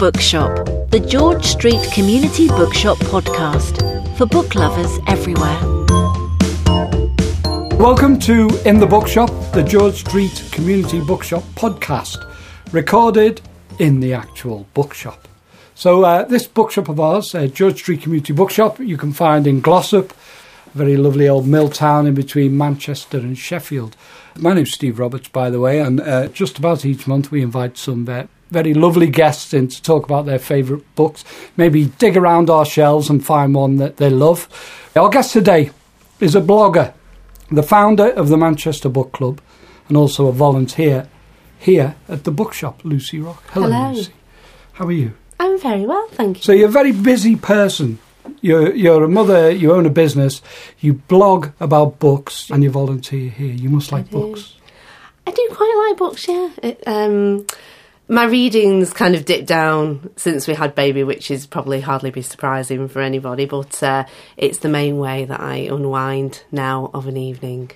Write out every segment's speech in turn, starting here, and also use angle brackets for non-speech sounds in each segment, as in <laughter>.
Bookshop, the George Street Community Bookshop podcast for book lovers everywhere. Welcome to In the Bookshop, the George Street Community Bookshop podcast, recorded in the actual bookshop. So, uh, this bookshop of ours, uh, George Street Community Bookshop, you can find in Glossop, a very lovely old mill town in between Manchester and Sheffield. My name's Steve Roberts, by the way, and uh, just about each month we invite some uh, very lovely guests in to talk about their favourite books, maybe dig around our shelves and find one that they love. Our guest today is a blogger, the founder of the Manchester Book Club, and also a volunteer here at the bookshop, Lucy Rock. Hello, Hello. Lucy. How are you? I'm very well, thank you. So you're a very busy person. You're, you're a mother, you own a business, you blog about books, and you volunteer here. You must like books. I do quite like books, yeah. It, um, my readings kind of dipped down since we had baby, which is probably hardly be surprising for anybody, but uh, it's the main way that I unwind now of an evening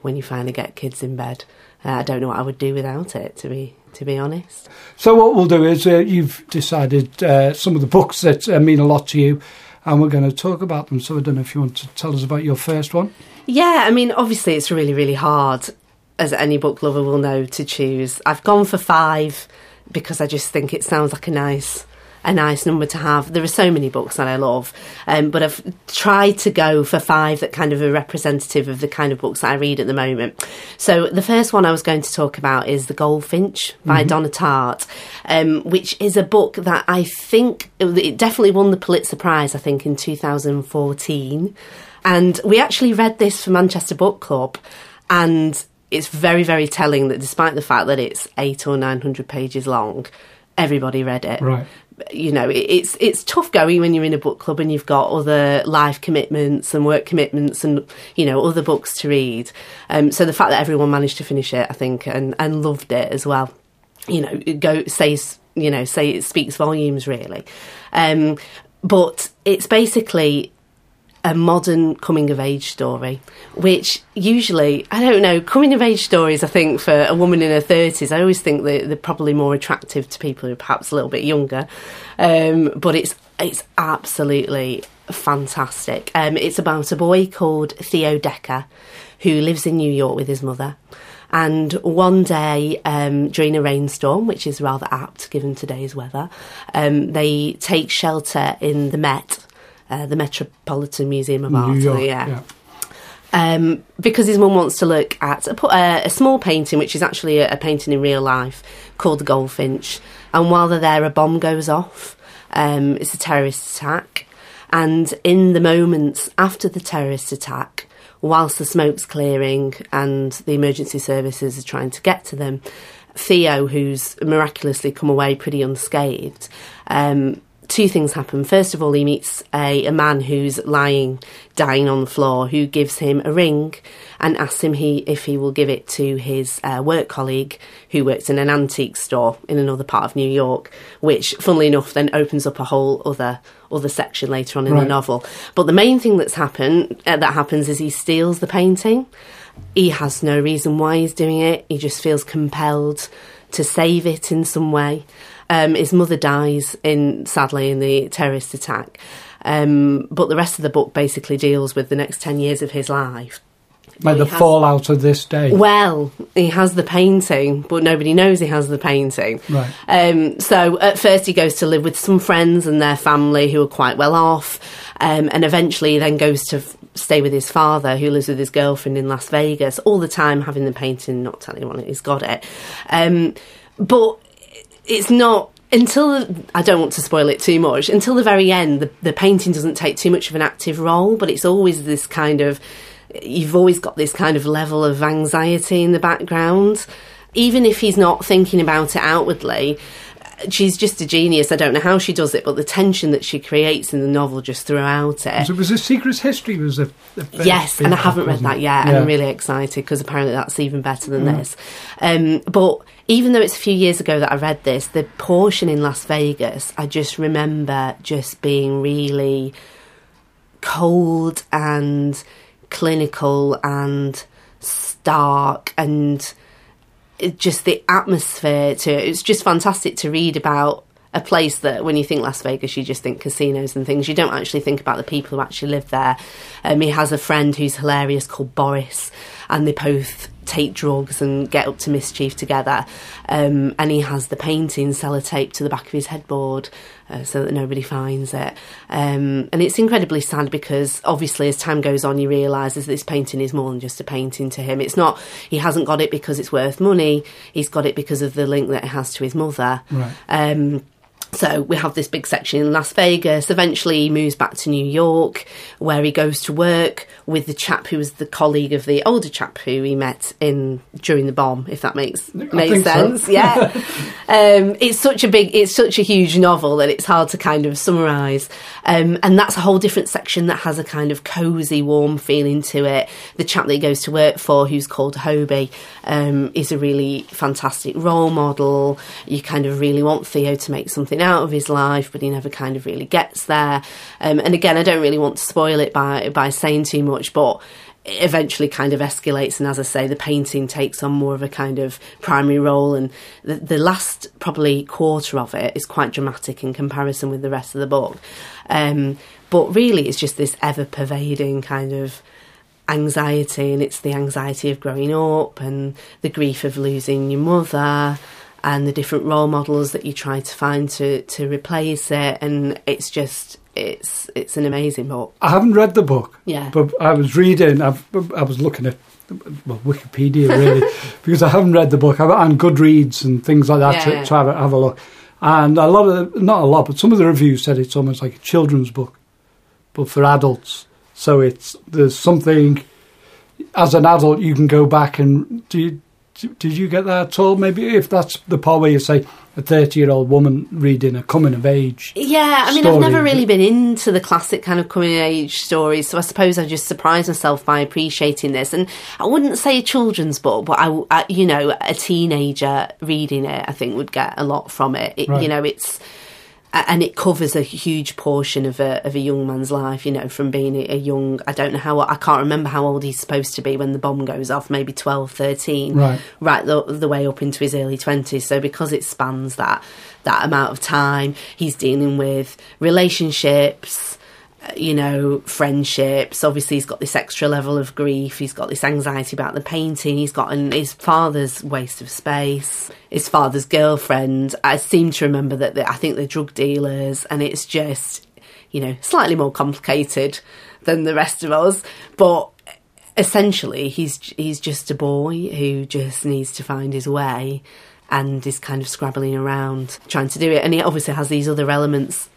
when you finally get kids in bed. Uh, I don't know what I would do without it, to be to be honest. So what we'll do is uh, you've decided uh, some of the books that uh, mean a lot to you, and we're going to talk about them. So I don't know if you want to tell us about your first one. Yeah, I mean, obviously, it's really, really hard, as any book lover will know, to choose. I've gone for five because I just think it sounds like a nice, a nice number to have. There are so many books that I love, um, but I've tried to go for five that kind of are representative of the kind of books that I read at the moment. So the first one I was going to talk about is The Goldfinch by Donna Tartt, um, which is a book that I think it definitely won the Pulitzer Prize. I think in 2014. And we actually read this for Manchester Book Club, and it's very, very telling that despite the fact that it's eight or nine hundred pages long, everybody read it. Right. You know, it's it's tough going when you're in a book club and you've got other life commitments and work commitments and you know other books to read. Um, so the fact that everyone managed to finish it, I think, and and loved it as well, you know, go says you know say it speaks volumes really. Um, but it's basically a modern coming of age story, which usually, I don't know, coming of age stories, I think, for a woman in her 30s, I always think that they're probably more attractive to people who are perhaps a little bit younger. Um, but it's, it's absolutely fantastic. Um, it's about a boy called Theo Decker who lives in New York with his mother. And one day, um, during a rainstorm, which is rather apt given today's weather, um, they take shelter in the Met, uh, the Metropolitan Museum of Art. York. yeah. yeah. Um, because his mum wants to look at a, a, a small painting, which is actually a, a painting in real life, called the Goldfinch. And while they're there, a bomb goes off. Um, it's a terrorist attack. And in the moments after the terrorist attack, whilst the smoke's clearing and the emergency services are trying to get to them, Theo, who's miraculously come away pretty unscathed, um, two things happen. First of all, he meets a, a man who's lying, dying on the floor, who gives him a ring and asks him he, if he will give it to his uh, work colleague who works in an antique store in another part of New York, which, funnily enough, then opens up a whole other other section later on in the novel. But the main thing that's happened uh, that happens is he steals the painting. He has no reason why he's doing it. He just feels compelled to save it in some way. Um, his mother dies in sadly in the terrorist attack. Um, but the rest of the book basically deals with the next ten years of his life. Like the has- fallout of this day. Well, he has the painting, but nobody knows he has the painting. Right. Um, so at first he goes to live with some friends and their family who are quite well off, um, and eventually he then goes to f- stay with his father who lives with his girlfriend in Las Vegas, all the time having the painting, not telling anyone he's got it. Um, but it's not until I don't want to spoil it too much. Until the very end, the, the painting doesn't take too much of an active role, but it's always this kind of you've always got this kind of level of anxiety in the background, even if he's not thinking about it outwardly. She's just a genius. I don't know how she does it, but the tension that she creates in the novel just throughout it. So it was a Secret History was a, a Yes, and I haven't read that yet, Yeah. Mm. I'm really excited because apparently that's even better than this. Um, but even though it's a few years ago that I read this, the portion in Las Vegas, I just remember just being really cold and clinical and stark and just the atmosphere to it. It's just fantastic to read about a place that when you think Las Vegas, you just think casinos and things. You don't actually think about the people who actually live there. Um, he has a friend who's hilarious called Boris, and they both take drugs and get up to mischief together. Um, and he has the painting sellotaped to the back of his headboard uh, so that nobody finds it. Um, and it's incredibly sad because obviously, as time goes on, he realises this painting is more than just a painting to him. It's not, he hasn't got it because it's worth money, he's got it because of the link that it has to his mother. Right. Um, so we have this big section in Las Vegas. Eventually, he moves back to New York, where he goes to work with the chap who was the colleague of the older chap who he met in during the bomb. If that makes makes sense, so. yeah. <laughs> um, it's such a big, it's such a huge novel that it's hard to kind of summarise. Um, and that's a whole different section that has a kind of cosy, warm feeling to it. The chap that he goes to work for, who's called Hobie, um, is a really fantastic role model. You kind of really want Theo to make something out of his life, but he never kind of really gets there. Um, and again, I don't really want to spoil it by by saying too much, but it eventually kind of escalates. And as i say the painting takes on more of a kind of primary role. And the, the last probably quarter of it is quite dramatic in comparison with the rest of the book. Um, but really it's just this ever pervading kind of anxiety. And it's the anxiety of growing up and the grief of losing your mother and the different role models that you try to find to to replace it and it's just it's it's an amazing book I haven't read the book. Yeah. But I was reading. I've, I was looking at well Wikipedia really <laughs> because I haven't read the book. On Goodreads and things like that Yeah. to, to have a, have a look. And a lot of not a lot, but some of the reviews said it's almost like a children's book, but for adults. So it's there's something as an adult you can go back and do. You, did you get that at all? Maybe if that's the part where you say a thirty-year-old woman reading a coming of age. Yeah, I mean, story. I've never really been into the classic kind of coming of age stories, so I suppose I just surprised myself by appreciating this. And I wouldn't say a children's book, but I, I- you know, a teenager reading it, I think would get a lot from it. it Right. You know, it's and it covers a huge portion of a of a young man's life. You know, from being a, young, I don't know how I can't remember how old he's supposed to be when the bomb goes off, maybe 12, 13, Right. right the, the way up into his early 20s so because it spans that that amount of time he's dealing with relationships you know friendships. Obviously he's got this extra level of grief. He's got this anxiety about the painting. He's got an, his father's waste of space. His father's girlfriend. I seem to remember that i think they're drug dealers and it's just you know slightly more complicated than the rest of us. But essentially he's he's just a boy who just needs to find his way and is kind of scrabbling around trying to do it. And he obviously has these other elements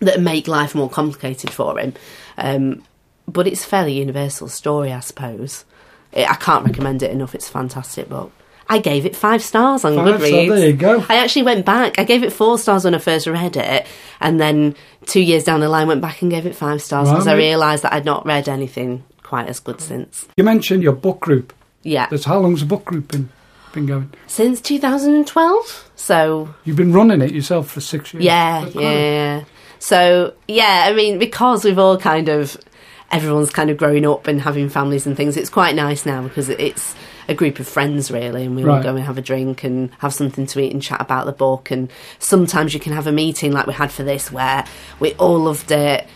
that make life more complicated for him um, but it's a fairly universal story i suppose it, i can't recommend it enough it's a fantastic book I gave it five stars on Five Goodreads. there you go. I actually went back. I gave it four stars when I first read it, and then two years down the line, went back and gave it five stars because I realised that I'd not read anything quite as good since. You mentioned your book group. Yeah. That's how long's the book group been been going? Since 2012. So, You've been running it yourself for six years. yeah, yeah. So, yeah, I mean, because we've all kind of, everyone's kind of growing up and having families and things, it's quite nice now because it's a group of friends, really, and we all Right. go and have a drink and have something to eat and chat about the book. And sometimes you can have a meeting like we had for this where we all loved it.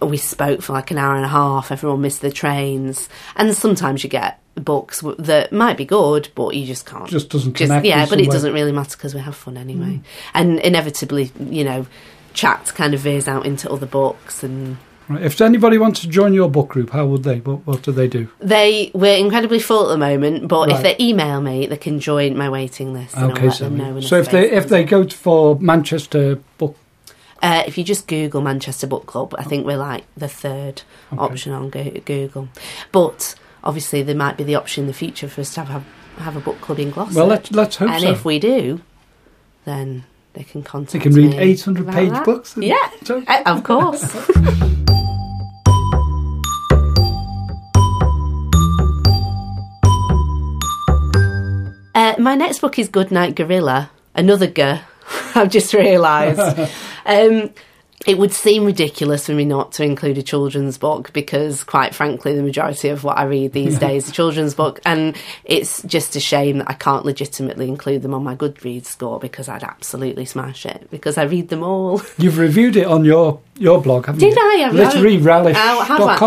We spoke for like an hour and a half. Everyone missed the trains, and sometimes you get books w- that might be good, but you just can't. Just doesn't Just- connect yeah, but it way. doesn't really matter because we have fun anyway. Mm. And inevitably, you know, chat kind of veers out into other books and Right. If anybody wants to join your book group, how would they? What, what do they do? they we're incredibly full at the moment. But if they email me, they can join my waiting list. And I'll Okay, let so them know when so if they if they go to, for Manchester book, Uh, if you just Google Manchester Book Club, I think we're like the third Okay. option on Google. But obviously, there might be the option in the future for us to have have a book club in Glossop. well, let's let's hope and so. if we do, then they can contact they can read me 800 page that. books. Yeah, uh, of course. <laughs> Uh, my next book is Goodnight Gorilla, another G. <laughs> I've just realised. <laughs> um, it would seem ridiculous for me not to include a children's book because, quite frankly, the majority of what I read these days is a children's book, and it's just a shame that I can't legitimately include them on my Goodreads score because I'd absolutely smash it because I read them all. <laughs> You've reviewed it on your your blog, haven't Did you? I? Have- Literary Oh,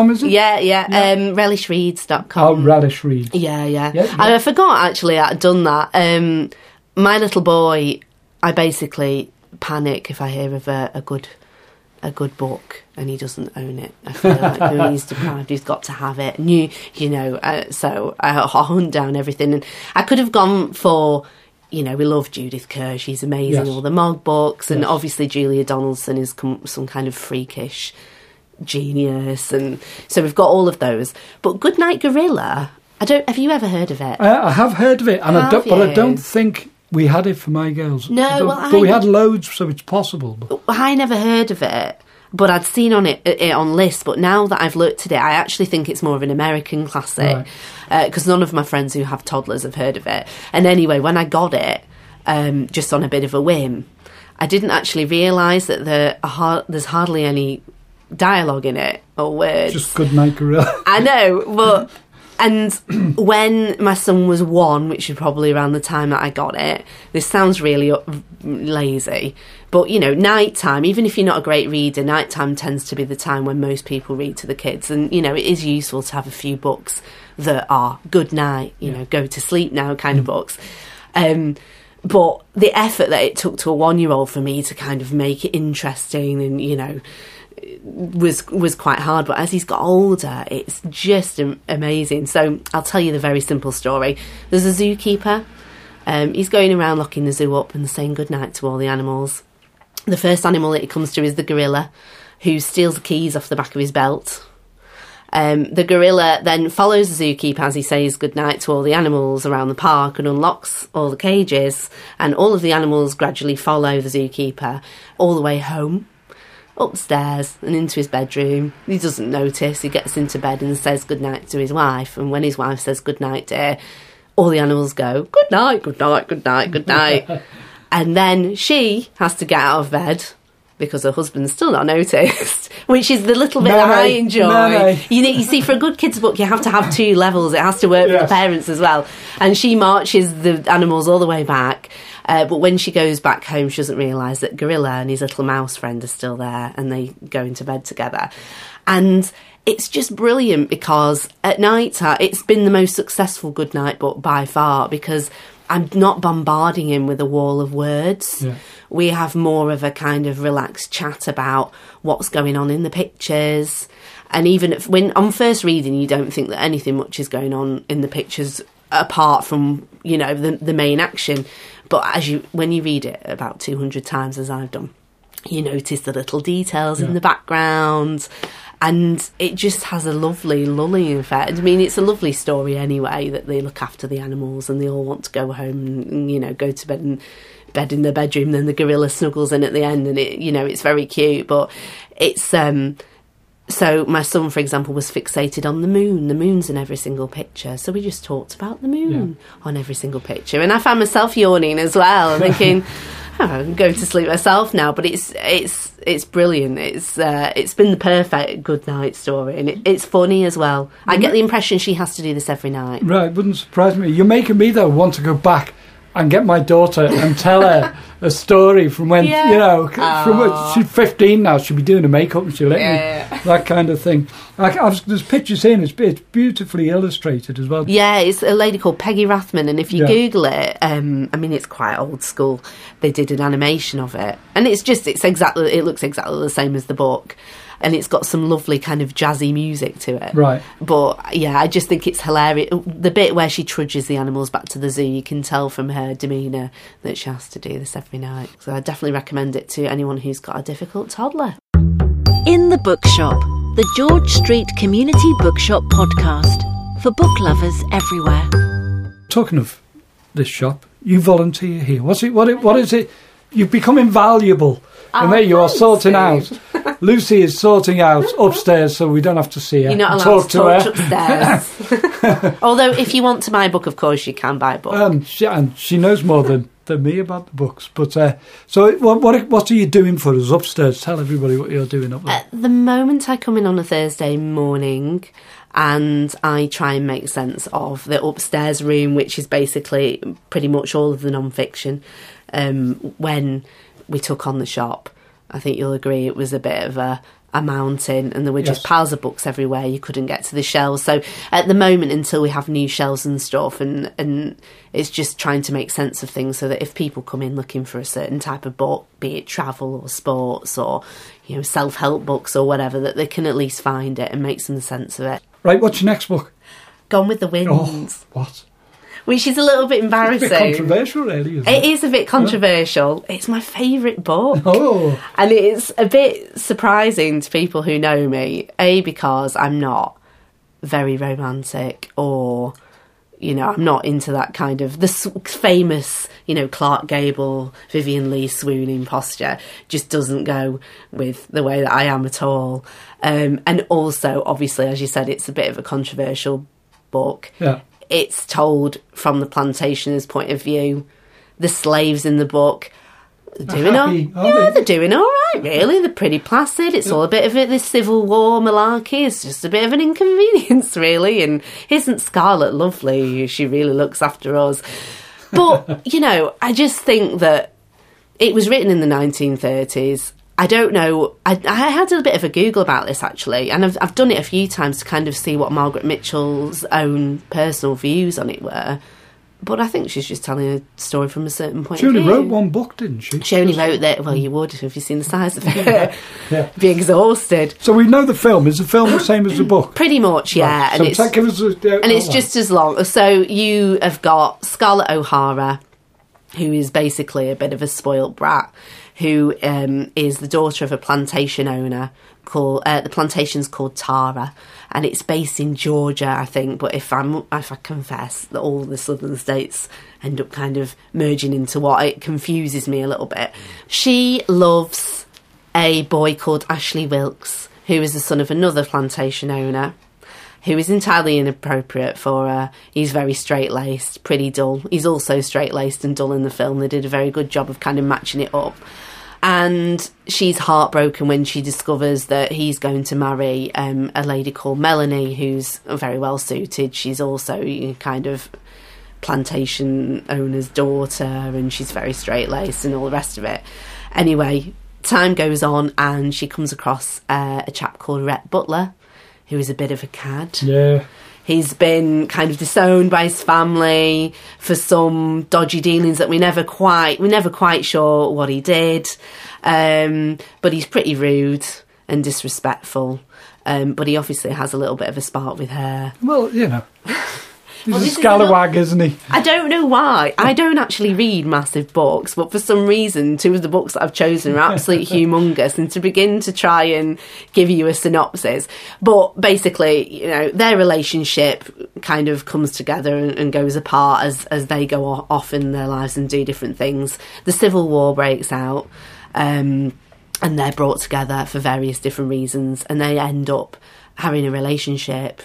I? is it? Yeah, yeah. Um, relishreads.com. Oh, relish read. Yeah, yeah. Yeah, And yeah. I forgot actually I'd done that. Um, my little boy, I basically panic if I hear of a, a good a good book and he doesn't own it. I feel like he's deprived. He's got to have it. And you, you know. Uh, so I, I hunt down everything, and I could have gone for. You know, we love Judith Kerr. She's amazing. Yes. All the Mog books, and Yes. obviously Julia Donaldson is com- some kind of freakish genius, and so we've got all of those. But Goodnight Gorilla, I don't. Have you ever heard of it? I, I have heard of it, and I don't, but I don't think we had it for my girls. No, I well, but we had loads, so it's possible. I never heard of it, but I'd seen on it, it on lists. But now that I've looked at it, I actually think it's more of an American classic Right. because none of my friends who have toddlers have heard of it. And anyway, when I got it, um, just on a bit of a whim, I didn't actually realise that there are, har- there's hardly any dialogue in it or words. just good night, gorilla. I know, but and <clears throat> when my son was one, which was probably around the time that I got it, this sounds really lazy, but you know, nighttime. Even if you're not a great reader, nighttime tends to be the time when most people read to the kids, and you know, it is useful to have a few books that are good night, you know, go to sleep now kind of books. Um, but the effort that it took to a one year old for me to kind of make it interesting and you know was was quite hard but as he's got older it's just amazing. So i'll tell you the very simple story. There's a zookeeper. Um, he's going around locking the zoo up and saying goodnight to all the animals. The first animal that he comes to is the gorilla who steals the keys off the back of his belt. Um, the gorilla then follows the zookeeper as he says goodnight to all the animals around the park and unlocks all the cages. And all of the animals gradually follow the zookeeper all the way home, upstairs, and into his bedroom. He doesn't notice. He gets into bed and says goodnight to his wife. And when his wife says goodnight, dear, all the animals go good night, good night, good night, good night. <laughs> and then she has to get out of bed. Because her husband's still not noticed, <laughs> which is the little bit that I enjoy. You know, you see, for a good kids book, you have to have two levels. It has to work for the parents as well. And she marches the animals all the way back. Uh, but when she goes back home, she doesn't realise that Gorilla and his little mouse friend are still there, and they go into bed together. And it's just brilliant because at night, uh, it's been the most successful good night book by far because I'm not bombarding him with a wall of words Yeah. we have more of a kind of relaxed chat about what's going on in the pictures. And even if, when on first reading, you don't think that anything much is going on in the pictures apart from you know the the main action. But as you when you read it about two hundred times, as I've done, you notice the little details in the background. And it just has a lovely lulling effect. I mean, it's a lovely story anyway that they look after the animals and they all want to go home and, you know, go to bed and bed in their bedroom. Then the gorilla snuggles in at the end, and it, you know, it's very cute. But it's um, so my son, for example, was fixated on the moon. The moon's in every single picture, so we just talked about the moon on every single picture. And I found myself yawning as well, <laughs> thinking. "Oh, I'm going to sleep myself now, but it's it's it's brilliant. It's uh, it's been the perfect good night story, and it, it's funny as well. I get the impression she has to do this every night. Right, wouldn't surprise me. You're making me though want to go back and get my daughter and tell her <laughs> a story from when Yeah. you know c- from when she's 15 now. She'll be doing her makeup and she'll let me that kind of thing. Like, I've, there's pictures in. It's, it's beautifully illustrated as well. Yeah, it's a lady called Peggy Rathmann, and if you Yeah. Google it, um, I mean, it's quite old school. They did an animation of it, and it's just it's exactly it looks exactly the same as the book, and it's got some lovely kind of jazzy music to it. Right. But yeah, I just think it's hilarious. The bit where she trudges the animals back to the zoo, you can tell from her demeanour that she has to do this every night. So I definitely recommend it to anyone who's got a difficult toddler. In the Bookshop, the George Street Community Bookshop podcast for book lovers everywhere. Talking of this shop, you volunteer here. What's it? What? It, what is it? you've become invaluable. And Oh, there you are sorting <laughs> out. Lucy is sorting out upstairs, so we don't have to see her. You're not allowed talk to to talk her. upstairs. <laughs> Although, if you want to buy a book, of course you can buy a book. Um, she, and she knows more than, than me about the books. But uh, so, what, what what are you doing for us upstairs? Tell everybody what you're doing up there. At the moment, I come in on a Thursday morning and I try and make sense of the upstairs room, which is basically pretty much all of the non fiction. Um, when we took on the shop, I think you'll agree it was a bit of a, a mountain and there were just Yes. piles of books everywhere. You couldn't get to the shelves. So at the moment, until we have new shelves and stuff, and, and it's just trying to make sense of things so that if people come in looking for a certain type of book, be it travel or sports or you know self help books or whatever, that they can at least find it and make some sense of it. Right, what's your next book? Gone with the Wind, Oh, what? Which is a little bit embarrassing. bit controversial, really, isn't It it? is a bit controversial. It's my favourite book. <laughs> Oh, And it's a bit surprising to people who know me, A, because I'm not very romantic or, you know, I'm not into that kind of, the famous, you know, Clark Gable, Vivien Leigh swooning posture just doesn't go with the way that I am at all. Um, and also, obviously, as you said, it's a bit of a controversial book yeah. It's told from the plantationer's point of view. The slaves in the book are doing all, happy, aren't yeah, they? they're doing all right. Really, they're pretty placid. It's all a bit of it. This Civil War malarkey is just a bit of an inconvenience, <laughs> really. And isn't Scarlett lovely? She really looks after us. But <laughs> you know, I just think that it was written in the 1930s. I don't know. I, I had a bit of a Google about this actually, and I've, I've done it a few times to kind of see what Margaret Mitchell's own personal views on it were. But I think she's just telling a story from a certain point She of only view. wrote one book, didn't she? She only wrote that. Well, you would if you've seen the size of it. Yeah. <laughs> Be exhausted. So we know the film. Is the film the same as the book? <clears throat> Pretty much, yeah. So and it's take- us a, uh, and it's just as long. So you have got Scarlett O'Hara, who is basically a bit of a spoiled brat, who um, is the daughter of a plantation owner. Called uh, the plantation's called Tara, and it's based in Georgia, I think. But if I'm if I confess that all the southern states end up kind of merging into what it confuses me a little bit. She loves a boy called Ashley Wilkes, who is the son of another plantation owner who is entirely inappropriate for her. He's very straight laced, pretty dull. He's also straight laced and dull in the film. They did a very good job of kind of matching it up. And she's heartbroken when she discovers that he's going to marry um, a lady called Melanie, who's very well suited. She's also kind of plantation owner's daughter, and she's very straight laced and all the rest of it. Anyway, time goes on, and she comes across uh, a chap called Rhett Butler, who is a bit of a cad. Yeah. He's been kind of disowned by his family for some dodgy dealings that we never quite we're never quite sure what he did. Um, but he's pretty rude and disrespectful. Um, but he obviously has a little bit of a spark with her. Well, you know. <laughs> He's Well, a scallywag, is isn't he? I don't know why. I don't actually read massive books, but for some reason, two of the books that I've chosen are absolutely <laughs> humongous. And to begin to try and give you a synopsis, but basically, you know, their relationship kind of comes together and, and goes apart as as they go off in their lives and do different things. The Civil War breaks out. Um, and they're brought together for various different reasons, and they end up having a relationship.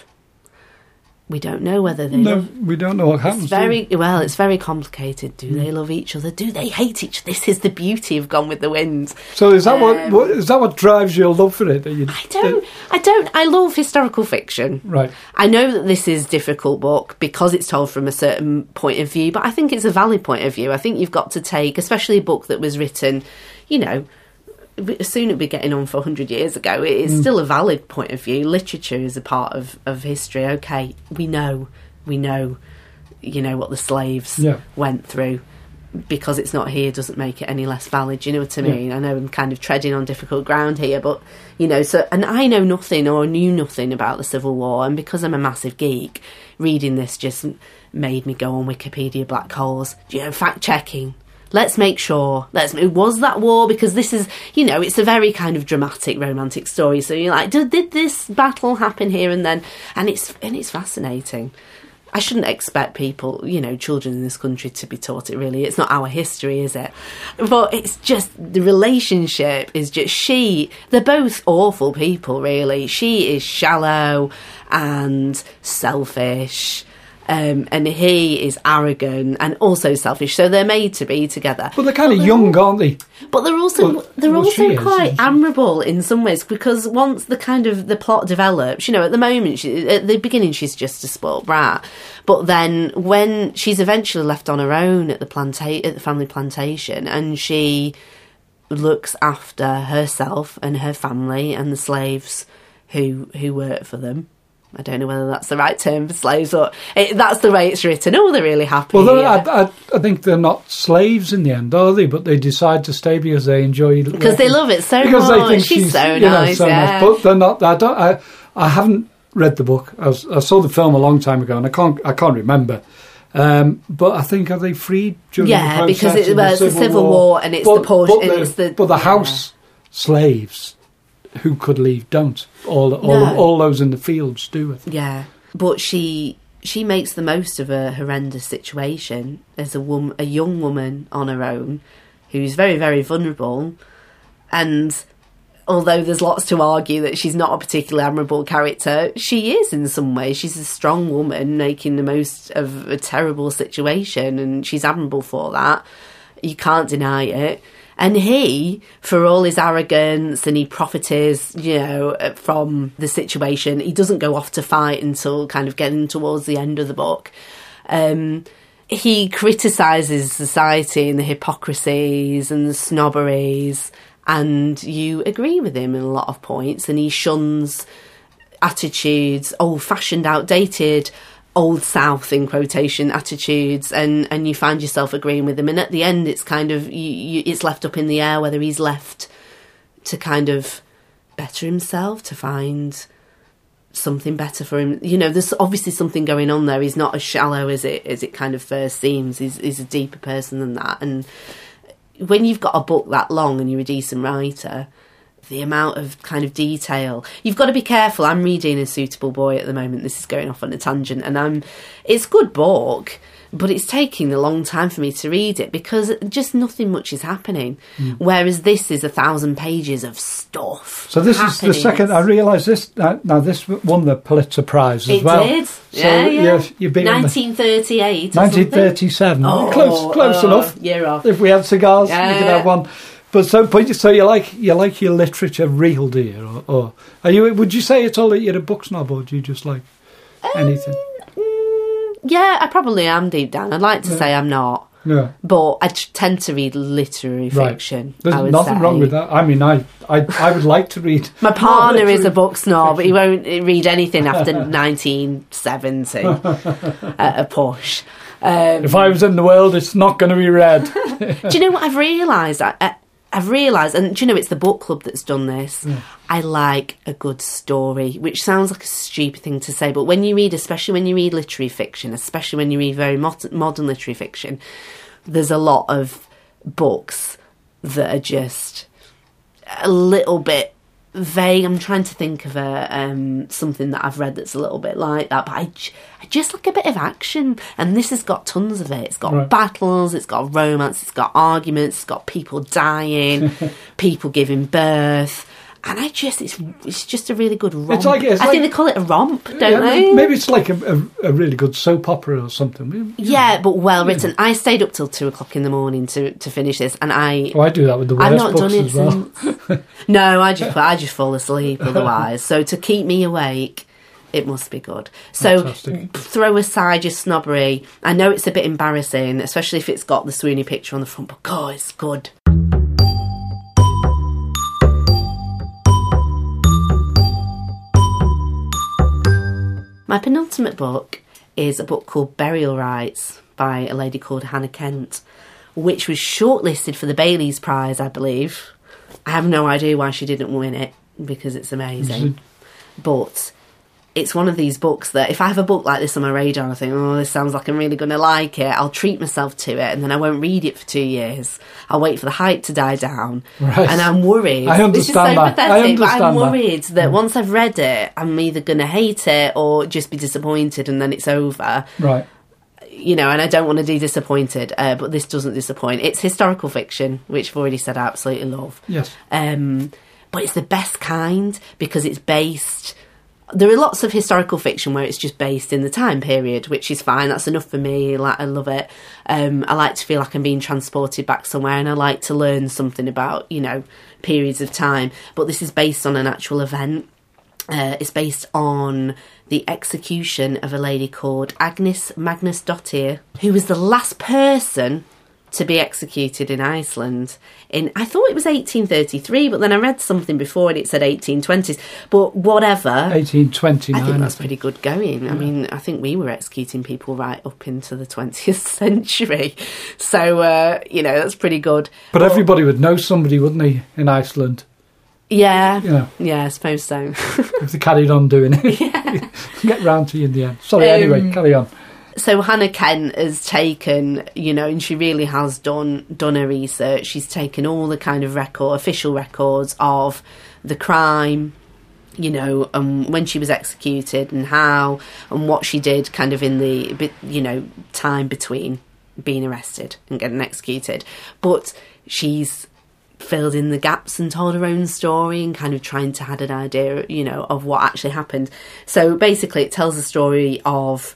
We don't know whether they No, love we don't know what happens. it's very well. It's very complicated. Do they love each other? Do they hate each? <laughs> This is the beauty of Gone with the Wind. So is that what, Um, what is that what drives your love for it? You, I don't. I don't. I love historical fiction. Right. I know that this is a difficult book because it's told from a certain point of view, but I think it's a valid point of view. I think you've got to take, especially a book that was written, you know, soon it'll be getting on for 100 years ago. It is mm. still a valid point of view. Literature is a part of, of history. Okay, we know, we know, you know, what the slaves Yeah. went through. Because it's not here doesn't make it any less valid. You know what I Yeah. mean? I know I'm kind of treading on difficult ground here, but you know, so and I know nothing or knew nothing about the Civil War, and because I'm a massive geek, reading this just made me go on Wikipedia black holes. You know, fact checking. Let's make sure. Let's. Was that war? Because this is, you know, it's a very kind of dramatic, romantic story. So you're like, did, did this battle happen here and then? And it's and it's fascinating. I shouldn't expect people, you know, children in this country to be taught it really. It's not our history, is it? But it's just the relationship is just she, they're both awful people, really. She is shallow and selfish. Um, and he is arrogant and also selfish, so they're made to be together. But they're kind of young, aren't they? But they're also Well, they're well, also quite isn't admirable in some ways because once the kind of the plot develops, you know, at the moment, she, at the beginning, she's just a spoiled brat, but then when she's eventually left on her own at the planta- at the family plantation, and she looks after herself and her family and the slaves who who work for them. I don't know whether that's the right term for slaves, but it, that's the way it's written. Oh, they're really happy. Well. I, I, I think they're not slaves in the end, are they? But they decide to stay because they enjoy it. because they love it so because much. they think she's, so you know, nice. so yeah. But they're not. I don't. I, I haven't read the book. I, was, I saw the film a long time ago, and I can't. I can't remember. Um, but I think are they freed during Yeah, the because it- well, it's the Civil War and it's the Porsche- But the, it's the- but the yeah. house slaves who could leave don't. All all, No. all those in the fields do it. Yeah, but she she makes the most of a horrendous situation as a woman, a young woman on her own, who's very very vulnerable, and although there's lots to argue that she's not a particularly admirable character, she is in some ways. She's a strong woman making the most of a terrible situation, and she's admirable for that. You can't deny it. And he, for all his arrogance and he profiteers, you know, from the situation, he doesn't go off to fight until kind of getting towards the end of the book. Um, he criticises society and the hypocrisies and the snobberies, and you agree with him in a lot of points. And he shuns attitudes, old fashioned, outdated, old South in quotation attitudes, and and you find yourself agreeing with him. And at the end, it's kind of you, you, it's left up in the air whether he's left to kind of better himself to find something better for him. You know, there's obviously something going on there. He's not as shallow as it as it kind of first seems. He's, he's a deeper person than that. And when you've got a book that long and you're a decent writer, the amount of kind of detail you've got to be careful. I'm reading a suitable boy at the moment. This is going off on a tangent, and I'm it's good book. But it's taking a long time for me to read it because just nothing much is happening. Whereas this is a thousand pages of stuff. So this is the second. I realise this uh, now. This won the Pulitzer Prize as It well. did. So yeah, yeah. Been 1938. or 1937. Oh, close, close oh, enough. Year off. If we had cigars, we could have one. But so, but you- so you like you like your literature real, do you? Or, or are you? Would you say it's all that you're a book snob, or do you just like anything? Mm, yeah, I probably am deep down. I'd like to say I'm not. No, But I tend to read literary right. fiction. There's I would nothing say. wrong with that. I mean, I, I, I would like to read. <laughs> My partner is a book snob. He won't read anything after <laughs> 1970 <laughs> at a push. Um, If I was in the world, it's not going to be read. do you know what I've realised? I, I, I've realised, and do you know it's the book club that's done this. Mm. I like a good story, which sounds like a stupid thing to say, but when you read, especially when you read literary fiction, especially when you read very modern, modern literary fiction, there's a lot of books that are just a little bit vague. I'm trying to think of a um, something that I've read that's a little bit like that, but I, j- I just like a bit of action, and this has got tons of it. It's got Right. battles, it's got romance, it's got arguments, it's got people dying, <laughs> people giving birth. And I just, it's it's just a really good romp. like- it's I think they call it a romp, don't Yeah, they? Maybe it's like a, a, a really good soap opera or something. Yeah, but well written. I stayed up till two o'clock in the morning to, to finish this, and I Oh, I do that with the I've worst not books done it as well. since. no, I just <laughs> I just fall asleep otherwise. So to keep me awake, it must be good. So Fantastic. throw aside your snobbery. I know it's a bit embarrassing, especially if it's got the swoony picture on the front, but God, it's good. My penultimate book is a book called Burial Rites by a lady called Hannah Kent, which was shortlisted for the Bailey's Prize, I believe. I have no idea why she didn't win it because it's amazing. But it's one of these books that if I have a book like this on my radar I think, oh, this sounds like I'm really going to like it, I'll treat myself to it and then I won't read it for two years. I'll wait for the hype to die down. Right. And I'm worried. I This is understand so that. I pathetic, but I'm understand that. Mm. worried that once I've read it, I'm either going to hate it or just be disappointed and then it's over Right. you know, and I don't want to be disappointed, uh, but this doesn't disappoint. It's historical fiction, which I've already said I absolutely love. Yes. Um, but it's the best kind because it's based. There are lots of historical fiction where it's just based in the time period, which is fine. That's enough for me. Like I love it. Um, I like to feel like I'm being transported back somewhere, and I like to learn something about you know periods of time. But this is based on an actual event. Uh, it's based on the execution of a lady called Agnes Magnúsdóttir, who was the last person to be executed in Iceland. In I thought it was 1833, but then I read something before and it said 1820s. But whatever. 1829. I think that's pretty good going. I mean, I think we were executing people right up into the 20th <laughs> century. So, uh, you know, that's pretty good. But everybody would know somebody, wouldn't they, in Iceland, Yeah. you know, Yeah, I suppose so. if they carried on doing it. <laughs> <laughs> Get round to you in the end. Sorry, anyway, Um, carry on. So Hannah Kent has taken, you know, and she really has done done her research. She's taken all the kind of record, official records of the crime, you know, and when she was executed and how and what she did, kind of in the, you know, time between being arrested and getting executed. But she's filled in the gaps and told her own story and kind of trying to had an idea, you know, of what actually happened. So basically, it tells the story of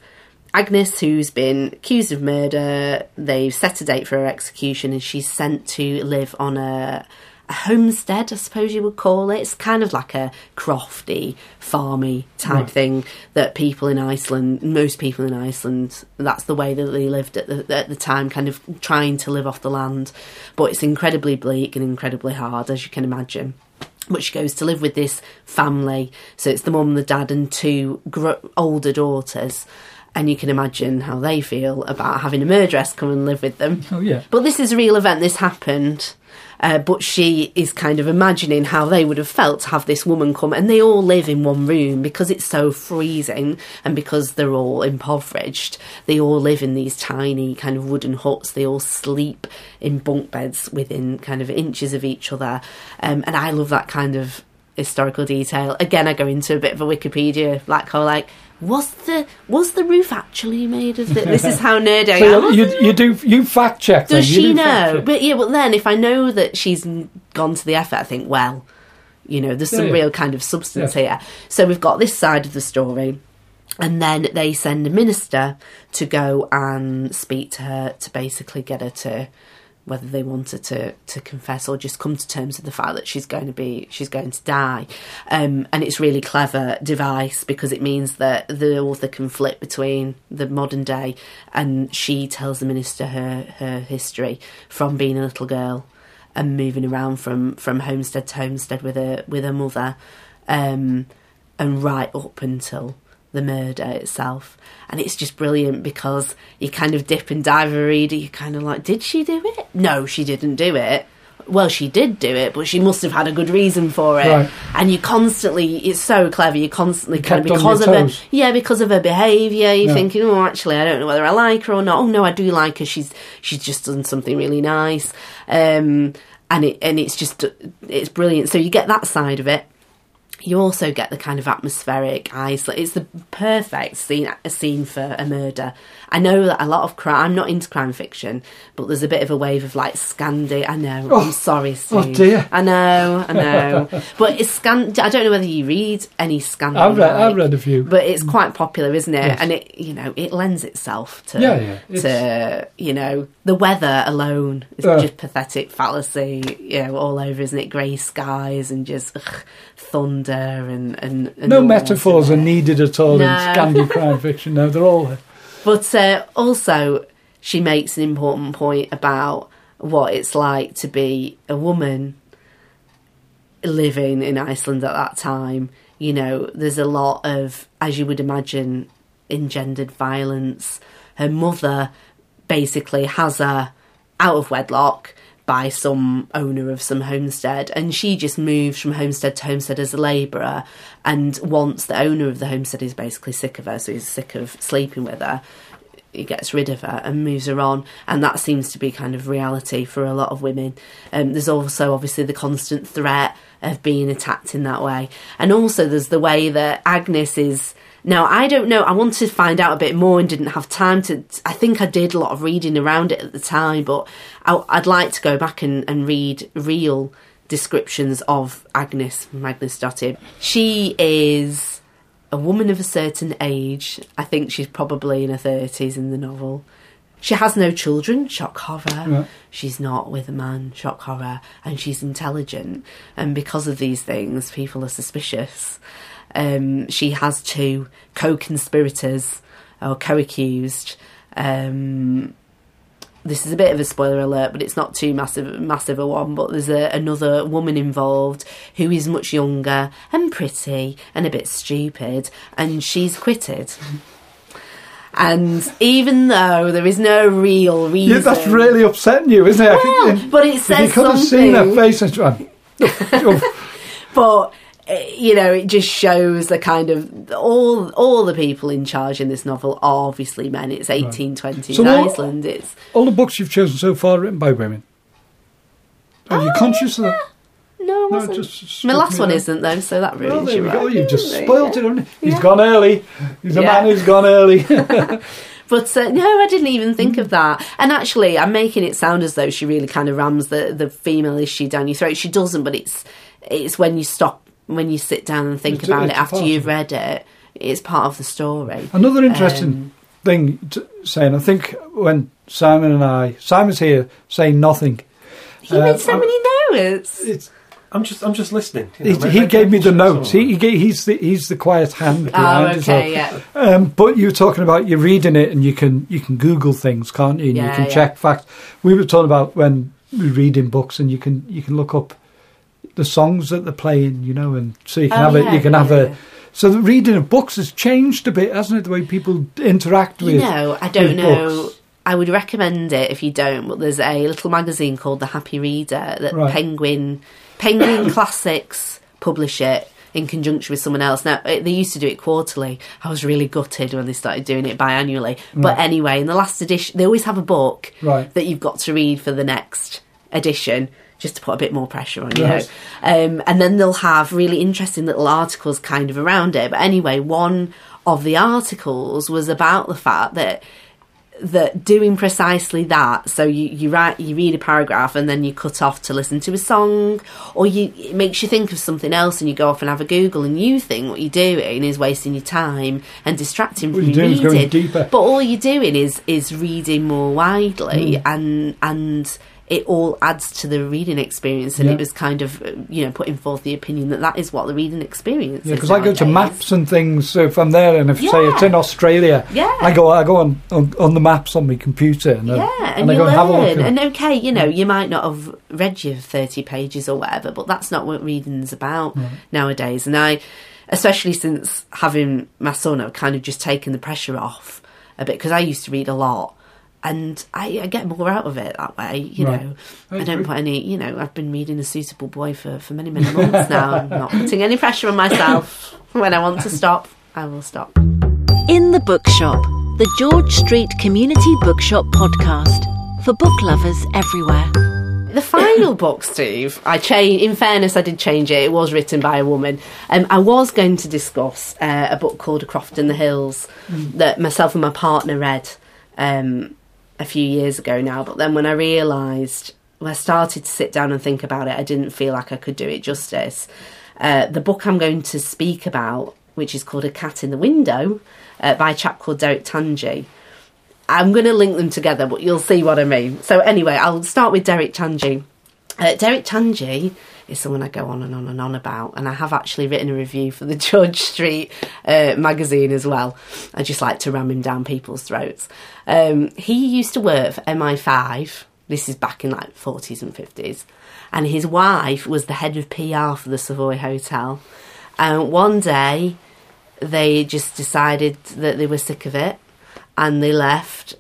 Agnes, who's been accused of murder. They've set a date for her execution, and she's sent to live on a, a homestead, I suppose you would call it. It's kind of like a crofty, farmy type Right. thing that people in Iceland, most people in Iceland, that's the way that they lived at the, at the time, kind of trying to live off the land. But it's incredibly bleak and incredibly hard, as you can imagine. But she goes to live with this family. So it's the mum, the dad, and two gr- older daughters. And you can imagine how they feel about having a murderess come and live with them. Oh, yeah. But this is a real event, this happened. Uh, but she is kind of imagining how they would have felt to have this woman come, and they all live in one room because it's so freezing and because they're all impoverished. They all live in these tiny kind of wooden huts. They all sleep in bunk beds within kind of inches of each other. Um, and I love that kind of historical detail. Again, I go into a bit of a Wikipedia black hole, like. Was the was the roof actually made of this? This is how nerdy <laughs> I am. So you, you do you fact check. Does she do know? But yeah, but then if I know that she's gone to the effort, I think, well, you know, there's some Yeah, yeah. real kind of substance here. So we've got this side of the story. And then they send a minister to go and speak to her to basically get her to whether they want her to, to confess or just come to terms with the fact that she's going to be she's going to die. Um, and it's really clever device because it means that the author can flip between the modern day and she tells the minister her her history from being a little girl and moving around from from homestead to homestead with her with her mother um, and right up until the murder itself. And it's just brilliant because you kind of dip and dive a reader. You're kind of like, did she do it? No, she didn't do it. Well, she did do it, but she must have had a good reason for it. Right. And you constantly, it's so clever. You constantly kind of because of her, yeah, because of her behaviour. You're Yeah. thinking, oh, actually, I don't know whether I like her or not. Oh no, I do like her. She's she's just done something really nice. Um, and it and it's just it's brilliant. So you get that side of it you also get the kind of atmospheric isolate. It's the perfect scene a scene for a murder. I know that a lot of crime. I'm not into crime fiction, but there's a bit of a wave of like Scandi. I know. Oh, I'm sorry, oh dear. I know. I know. <laughs> but it's Scandi. I don't know whether you read any Scandi. I've read- I've read a few. but it's quite popular, isn't it? Yes. And it, you know, it lends itself to Yeah, yeah, to you know the weather alone is Uh. just pathetic fallacy. You know, all over, isn't it? Grey skies and just ugh, thunder and and, and No metaphors are needed at all No. in Scandi <laughs> crime fiction. No, they're all. But uh, also, she makes an important point about what it's like to be a woman living in Iceland at that time. You know, there's a lot of, as you would imagine, engendered violence. Her mother basically has her out of wedlock, by some owner of some homestead, and she just moves from homestead to homestead as a labourer. And once the owner of the homestead is basically sick of her, so he's sick of sleeping with her, he gets rid of her and moves her on, and that seems to be kind of reality for a lot of women. Um, there's also obviously the constant threat of being attacked in that way, and also there's the way that Agnes is. Now, I don't know. I wanted to find out a bit more and didn't have time to. I think I did a lot of reading around it at the time, but I, I'd like to go back and, and read real descriptions of Agnes Magnúsdóttir. She is a woman of a certain age. I think she's probably in her 30s in the novel. She has no children, shock horror. Yeah. She's not with a man, shock horror. And she's intelligent. And because of these things, people are suspicious. Um, she has two co conspirators or co accused. Um, this is a bit of a spoiler alert, but it's not too massive massive a one. But there's a, another woman involved who is much younger and pretty and a bit stupid, and she's quitted. <laughs> And even though there is no real reason, Yeah, that's really upsetting you, isn't it? Well, think- but it if you says could have seen her face and she "Oh, <laughs> oh." but you know, it just shows the kind of all all the people in charge in this novel are obviously men. It's 1820s So in what- Iceland. It's all the books you've chosen so far are written by women. Are you Oh, conscious of that? no, No, just My last one isn't though, so that Well, ruins there you. we go. right? You've just you spoiled go. it? He's Yeah. gone early. He's a Yeah. man who's gone early. <laughs> <laughs> But uh, no, I didn't even think Mm. of that. And actually, I'm making it sound as though she really kind of rams the, the female issue down your throat. She doesn't, but it's it's when you stop, when you sit down and think It's- about it's it after you've read it. It's part of the story. Another interesting Um, thing to saying, I think when Simon and I, Simon's here saying nothing. You Uh, made so I'm- many notes. It's, I'm just I'm just listening. you he, know, he make- gave me the notes. He, he he's the he's the quiet hand Oh, behind as okay, yeah. Um, but you were talking about you're reading it and you can you can Google things, can't you? And you can yeah. check facts. We were talking about when we read in books and you can you can look up the songs that they're playing, you know, and so you can Oh, have yeah, a you can yeah, have yeah. a. So the reading of books has changed a bit, hasn't it? The way people interact with. You know, I don't know. books. I would recommend it if you don't. But there's a little magazine called The Happy Reader that Right. Penguin Penguin <coughs> Classics publish it in conjunction with someone else. Now they used to do it quarterly. I was really gutted when they started doing it biannually. Mm. But Right. anyway, in the last edition, they always have a book Right. that you've got to read for the next edition. Just to put a bit more pressure on you, Right. um, and then they'll have really interesting little articles kind of around it. But anyway, one of the articles was about the fact that that doing precisely that so you, you write you read a paragraph and then you cut off to listen to a song or you it makes you think of something else and you go off and have a google and you think what you're doing is wasting your time and distracting What from you're your doing is going reading deeper. but all you're doing is is reading more widely Mm. and and it all adds to the reading experience and Yeah. it was kind of you know putting forth the opinion that that is what the reading experience Yeah, is because I go to maps and things. So if I'm there, and if say it's in Australia, Yeah. I go I go on, on on the maps on my computer, and, I- Yeah, and, and, I go and have a look. learn. And okay, you know, mm. you might not have read your 30 pages or whatever, but that's not what reading's about nowadays. And I, especially since having my son, I've kind of just taken the pressure off a bit because I used to read a lot. And I, I get more out of it that way, you Right. know. I I don't put any, you know, I've been reading A Suitable Boy for, for many, many months <laughs> now. I'm not putting any pressure on myself. When I want to stop, I will stop. In the Bookshop, the George Street Community Bookshop podcast for book lovers everywhere. The final <laughs> book, Steve, I changed. In fairness, I did change it. It was written by a woman. Um, I was going to discuss uh, a book called A Croft in the Hills that myself and my partner read um, a few years ago now. But then when I realised, when I started to sit down and think about it, I didn't feel like I could do it justice. Uh, the book I'm going to speak about, which is called A Cat in the Window, uh, by a chap called Derek Tangye. I'm going to link them together, but you'll see what I mean. So anyway, I'll start with Derek Tangye. Uh, Derek Tangye is someone I go on and on and on about, and I have actually written a review for the <laughs> George Street uh, magazine as well. I just like to ram him down people's throats. Um, he used to work for MI5. This is back in like 40s and 50s, and his wife was the head of PR for the Savoy Hotel. And one day, they just decided that they were sick of it and they left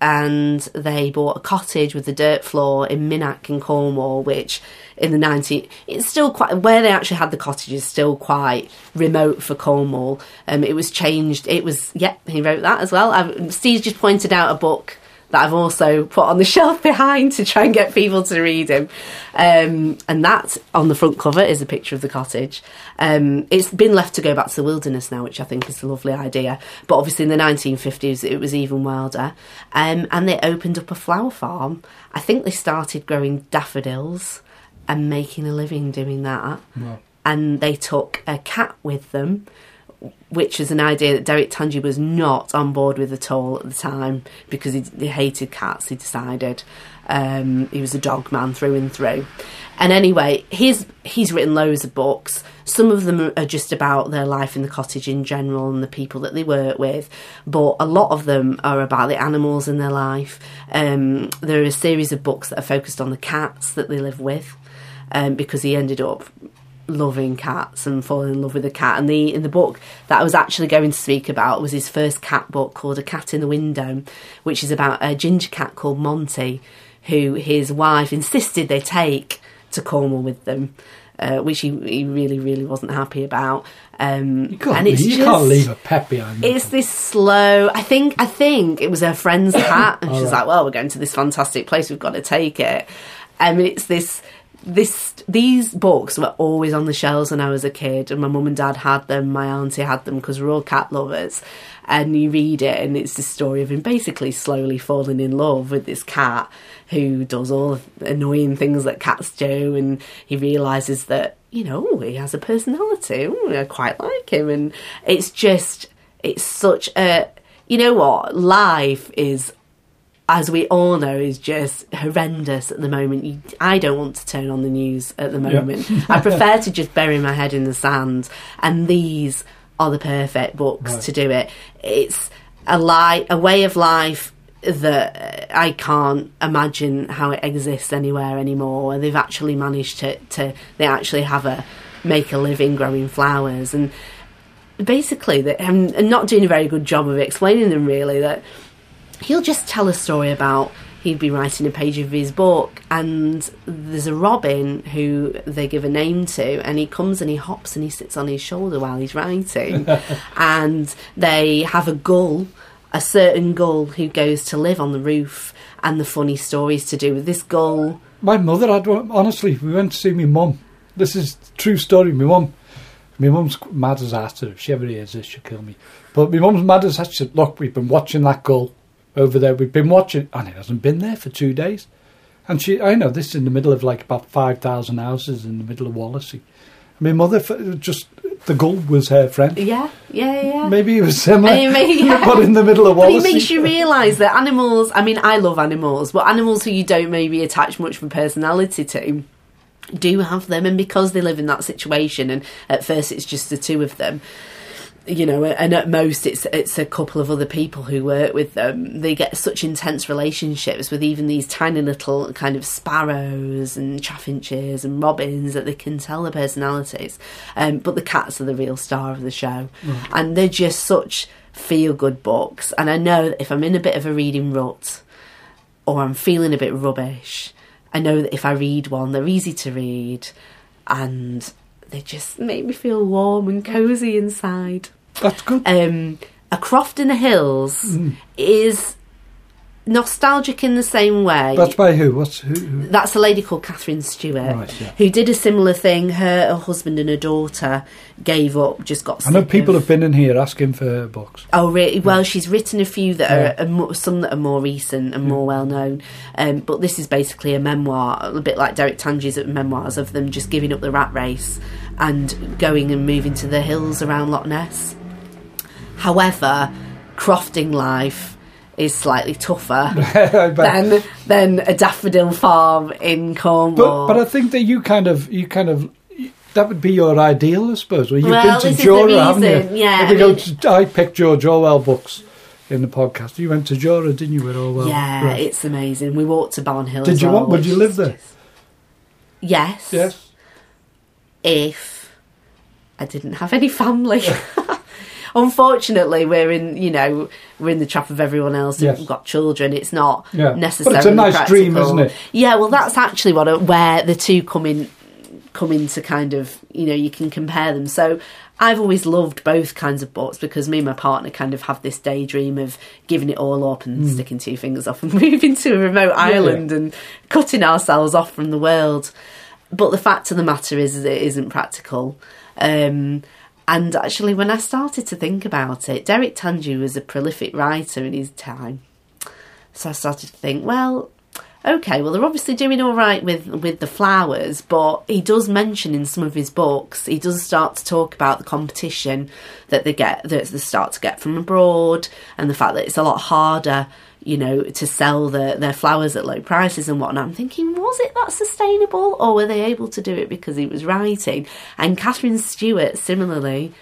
and they bought a cottage with a dirt floor in Minack in Cornwall, which in the 19 it's still quite where they actually had the cottage is still quite remote for Cornwall. Um, it was changed. It was yeah, he wrote that as well. i Steve's just pointed out a book that I've also put on the <laughs> shelf behind to try and get people to read him. Um, and that on the front cover is a picture of the cottage. Um, it's been left to go back to the wilderness now, which I think is a lovely idea. But obviously in the 1950s it was even wilder. Um, and they opened up a flower farm. I think they started growing daffodils and making a living doing that. Wow. And they took a cat with them which is an idea that Derek Tangye was not on board with at all at the time because he, he hated cats. He decided um, he was a dog man through and through. And anyway, he's he's written loads of books. Some of them are just about their life in the cottage in general and the people that they work with, but a lot of them are about the animals in their life. Um, there are a series of books that are focused on the cats that they live with, um, because he ended up loving cats and falling in love with a cat. And the in the book that I was actually going to speak about was his first cat book called A Cat in the Window, which is about a ginger cat called Monty, who his wife insisted they take to Cornwall with them. Uh, which he, he really, really wasn't happy about. Um, You can't, and it's you just, can't leave a pet behind. it's this slow. I think. I think it was her friend's <coughs> cat, and she's right. like, "Well, we're going to this fantastic place. We've got to take it." I mean, it's this. This these books were always on the shelves when I was a kid, and my mum and dad had them. My auntie had them because we're all cat lovers. And you read it, and it's the story of him basically slowly falling in love with this cat who does all the annoying things that cats do, and he realizes that you know he has a personality. Ooh, I quite like him, and it's just it's such a you know what life is as we all know is just horrendous at the moment you, i don't want to turn on the news at the moment i <laughs> prefer to just bury my head in the sand and these are the perfect books Right. to do it it's a li- a way of life that I can't imagine how it exists anywhere anymore. Where they've actually managed to, to they actually have a make a living growing flowers and basically that and not doing a very good job of explaining them really that he'll just tell a story about he'd be writing a page of his book and there's a robin who they give a name to and he comes and he hops and he sits on his shoulder while he's writing <laughs> and they have a gull a certain gull who goes to live on the roof and the funny stories to do with this gull My mother had one. Honestly, we went to see my mum. This is true story. My mum, my mum's mad as that. If she ever hears this, she'll kill me. But my mum's mad as that. She said, "Look, we've been watching that gull over there. We've been watching, and it hasn't been there for two days." And she, I know this is in the middle of like about five thousand houses in the middle of Wallasey. My mother just the gold was her friend. yeah yeah yeah Maybe it was similar, I mean, <laughs> yeah. but in the middle of But Wallasey. it makes you realise that animals, I mean, I love animals, but animals who you don't maybe attach much of a personality to do have them. And because they live in that situation, and at first it's just the two of them, you know, and at most it's it's a couple of other people who work with them. They get such intense relationships with even these tiny little kind of sparrows and chaffinches and robins that they can tell their personalities. Um, but the cats are the real star of the show, and they're just such feel good books. And I know that if I'm in a bit of a reading rut or I'm feeling a bit rubbish, I know that if I read one, they're easy to read and they just make me feel warm and cosy inside. That's good. Um, a Croft in the Hills Mm. is nostalgic in the same way. That's by who? What's who? who? That's a lady called Katharine Stewart Right, yeah. who did a similar thing. Her, her husband and her daughter gave up, just got I know people of- have been in here asking for her books. Oh, really? Well, she's written a few that Yeah. are, are some that are more recent and more well known. Um, but this is basically a memoir, a bit like Derek Tangye's memoirs of them just giving up the rat race and going and moving to the hills around Loch Ness. However, crofting life is slightly tougher <laughs> than than a daffodil farm in Cornwall. But but I think that you kind of you kind of that would be your ideal, I suppose. Well, you've Well, been to is Jura, haven't you? yeah, I mean- to- I picked George Orwell books in the podcast. You went to Jura, didn't you? With Orwell. yeah, Right. it's amazing. We walked to Barnhill. Did you well, want- would you live there? just- Yes. Yes. if I didn't have any family. <laughs> unfortunately, we're in you know we're in the trap of everyone else Yes. who've got children. It's not Yeah. But necessarily it's a nice practical. dream, isn't it? Yeah, well, that's actually what where the two come in come into kind of you know you can compare them. So I've always loved both kinds of books because me and my partner kind of have this daydream of giving it all up and sticking two fingers off and <laughs> moving to a remote island and cutting ourselves off from the world. But the fact of the matter is, is it isn't practical. Um, and actually, when I started to think about it, Derek Tangye was a prolific writer in his time. So I started to think, well, okay, well they're obviously doing all right with with the flowers, but he does mention in some of his books, he does start to talk about the competition that they get that they start to get from abroad, and the fact that it's a lot harder, you know, to sell the, their flowers at low prices and whatnot. I'm thinking, was it that sustainable, or were they able to do it because he was writing? And Katharine Stewart similarly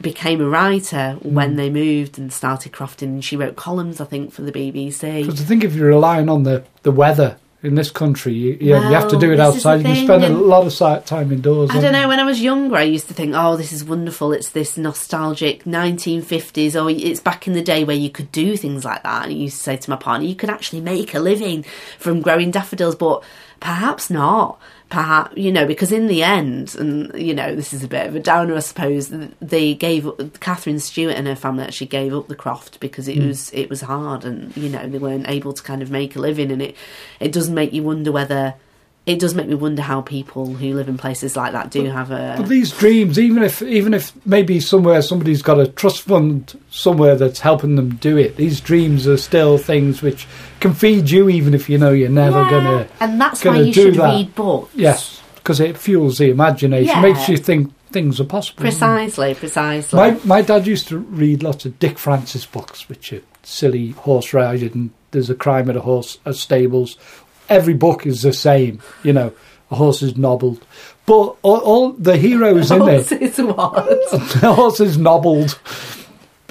became a writer when hmm. they moved and started crofting and she wrote columns I think for the BBC Because I think if you're relying on the, the weather in this country, you, you, you have to do it this is the outside. You spend a lot of time indoors. I don't know. When I was younger, I used to think, "Oh, this is wonderful. It's this nostalgic 1950s. Or it's back in the day where you could do things like that." And I used to say to my partner, "You could actually make a living from growing daffodils, but perhaps not. Perhaps you know, because in the end, and you know, this is a bit of a downer, I suppose. They gave up, Katharine Stewart and her family actually gave up the croft because it mm. was it was hard, and you know, they weren't able to kind of make a living. And it it does make you wonder whether it does make me wonder how people who live in places like that do have But a these dreams, even if even if maybe somewhere somebody's got a trust fund somewhere that's helping them do it, these dreams are still things which can feed you, even if you know you're never Yeah, gonna. and that's why gonna you should that. read books Yes, because it fuels the imagination, Yeah. makes you think things are possible. precisely precisely My my dad used to read lots of Dick Francis books, which are silly horse riding. There's a crime at a horse at stables. Every book is the same, you know. A horse is nobbled, but all, all the heroes in <laughs> it Horses what? <laughs> the horse is nobbled.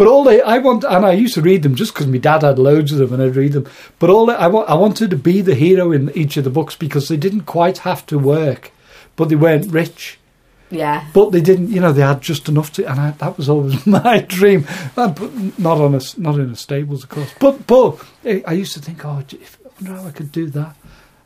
But all they, I want, and I used to read them just because my dad had loads of them, and I'd read them. But all they, I I wanted to be the hero in each of the books because they didn't quite have to work, but they weren't rich. yeah But they didn't, you know, they had just enough to, and I, that was always <laughs> my dream. Uh, but not on a, not in a stables, of course. But but I I used to think, oh, if, I wonder how I could do that.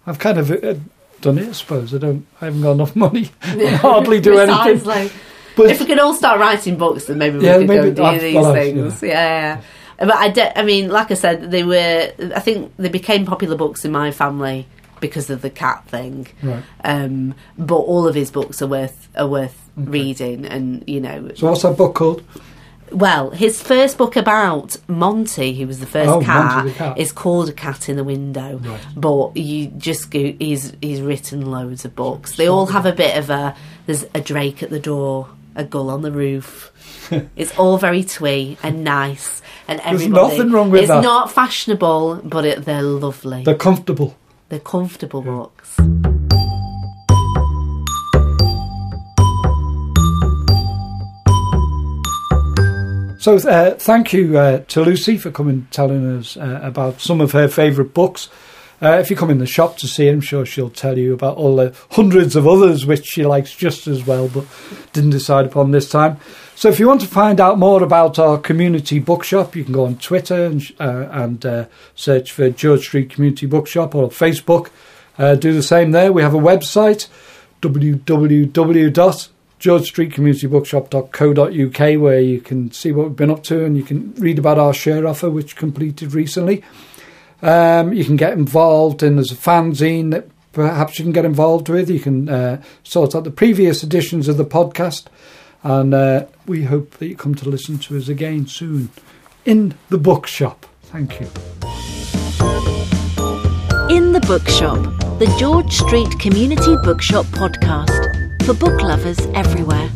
I've kind of uh, done it, I suppose. I don't, I haven't got enough <laughs> money. I <laughs> hardly do anything. Precisely. But if we could all start writing books, then maybe we Yeah, could maybe go and do these things. Yeah. yeah. But I, de- I mean, like I said, they were. I think they became popular books in my family because of the cat thing. right. Um, but all of his books are worth are worth reading, and you know, So what's that book called? Well, his first book about Monty, who was the first Oh, cat, the cat. is called A Cat in the Window. Right. But you just go, he's he's written loads of books. They all have a bit of a there's a drake at the door, a gull on the roof. <laughs> it's all very twee and nice, and everybody. nothing wrong with it's that. not fashionable, but it, they're lovely. They're comfortable. they're comfortable books. So uh, thank you uh, to Lucy for coming telling us uh, about some of her favourite books. Uh, if you come in the shop to see her, I'm sure she'll tell you about all the hundreds of others which she likes just as well, but didn't decide upon this time. So if you want to find out more about our community bookshop, you can go on Twitter and, uh, and uh, search for George Street Community Bookshop or Facebook. Uh, do the same there. We have a website, www.georgestreetcommunitybookshop.co.uk, where you can see what we've been up to and you can read about our share offer, which completed recently. Um, you can get involved in there's a fanzine that perhaps you can get involved with. You can uh, sort out the previous editions of the podcast, and uh, we hope that you come to listen to us again soon in the bookshop. Thank you. In the Bookshop, the George Street Community Bookshop podcast for book lovers everywhere.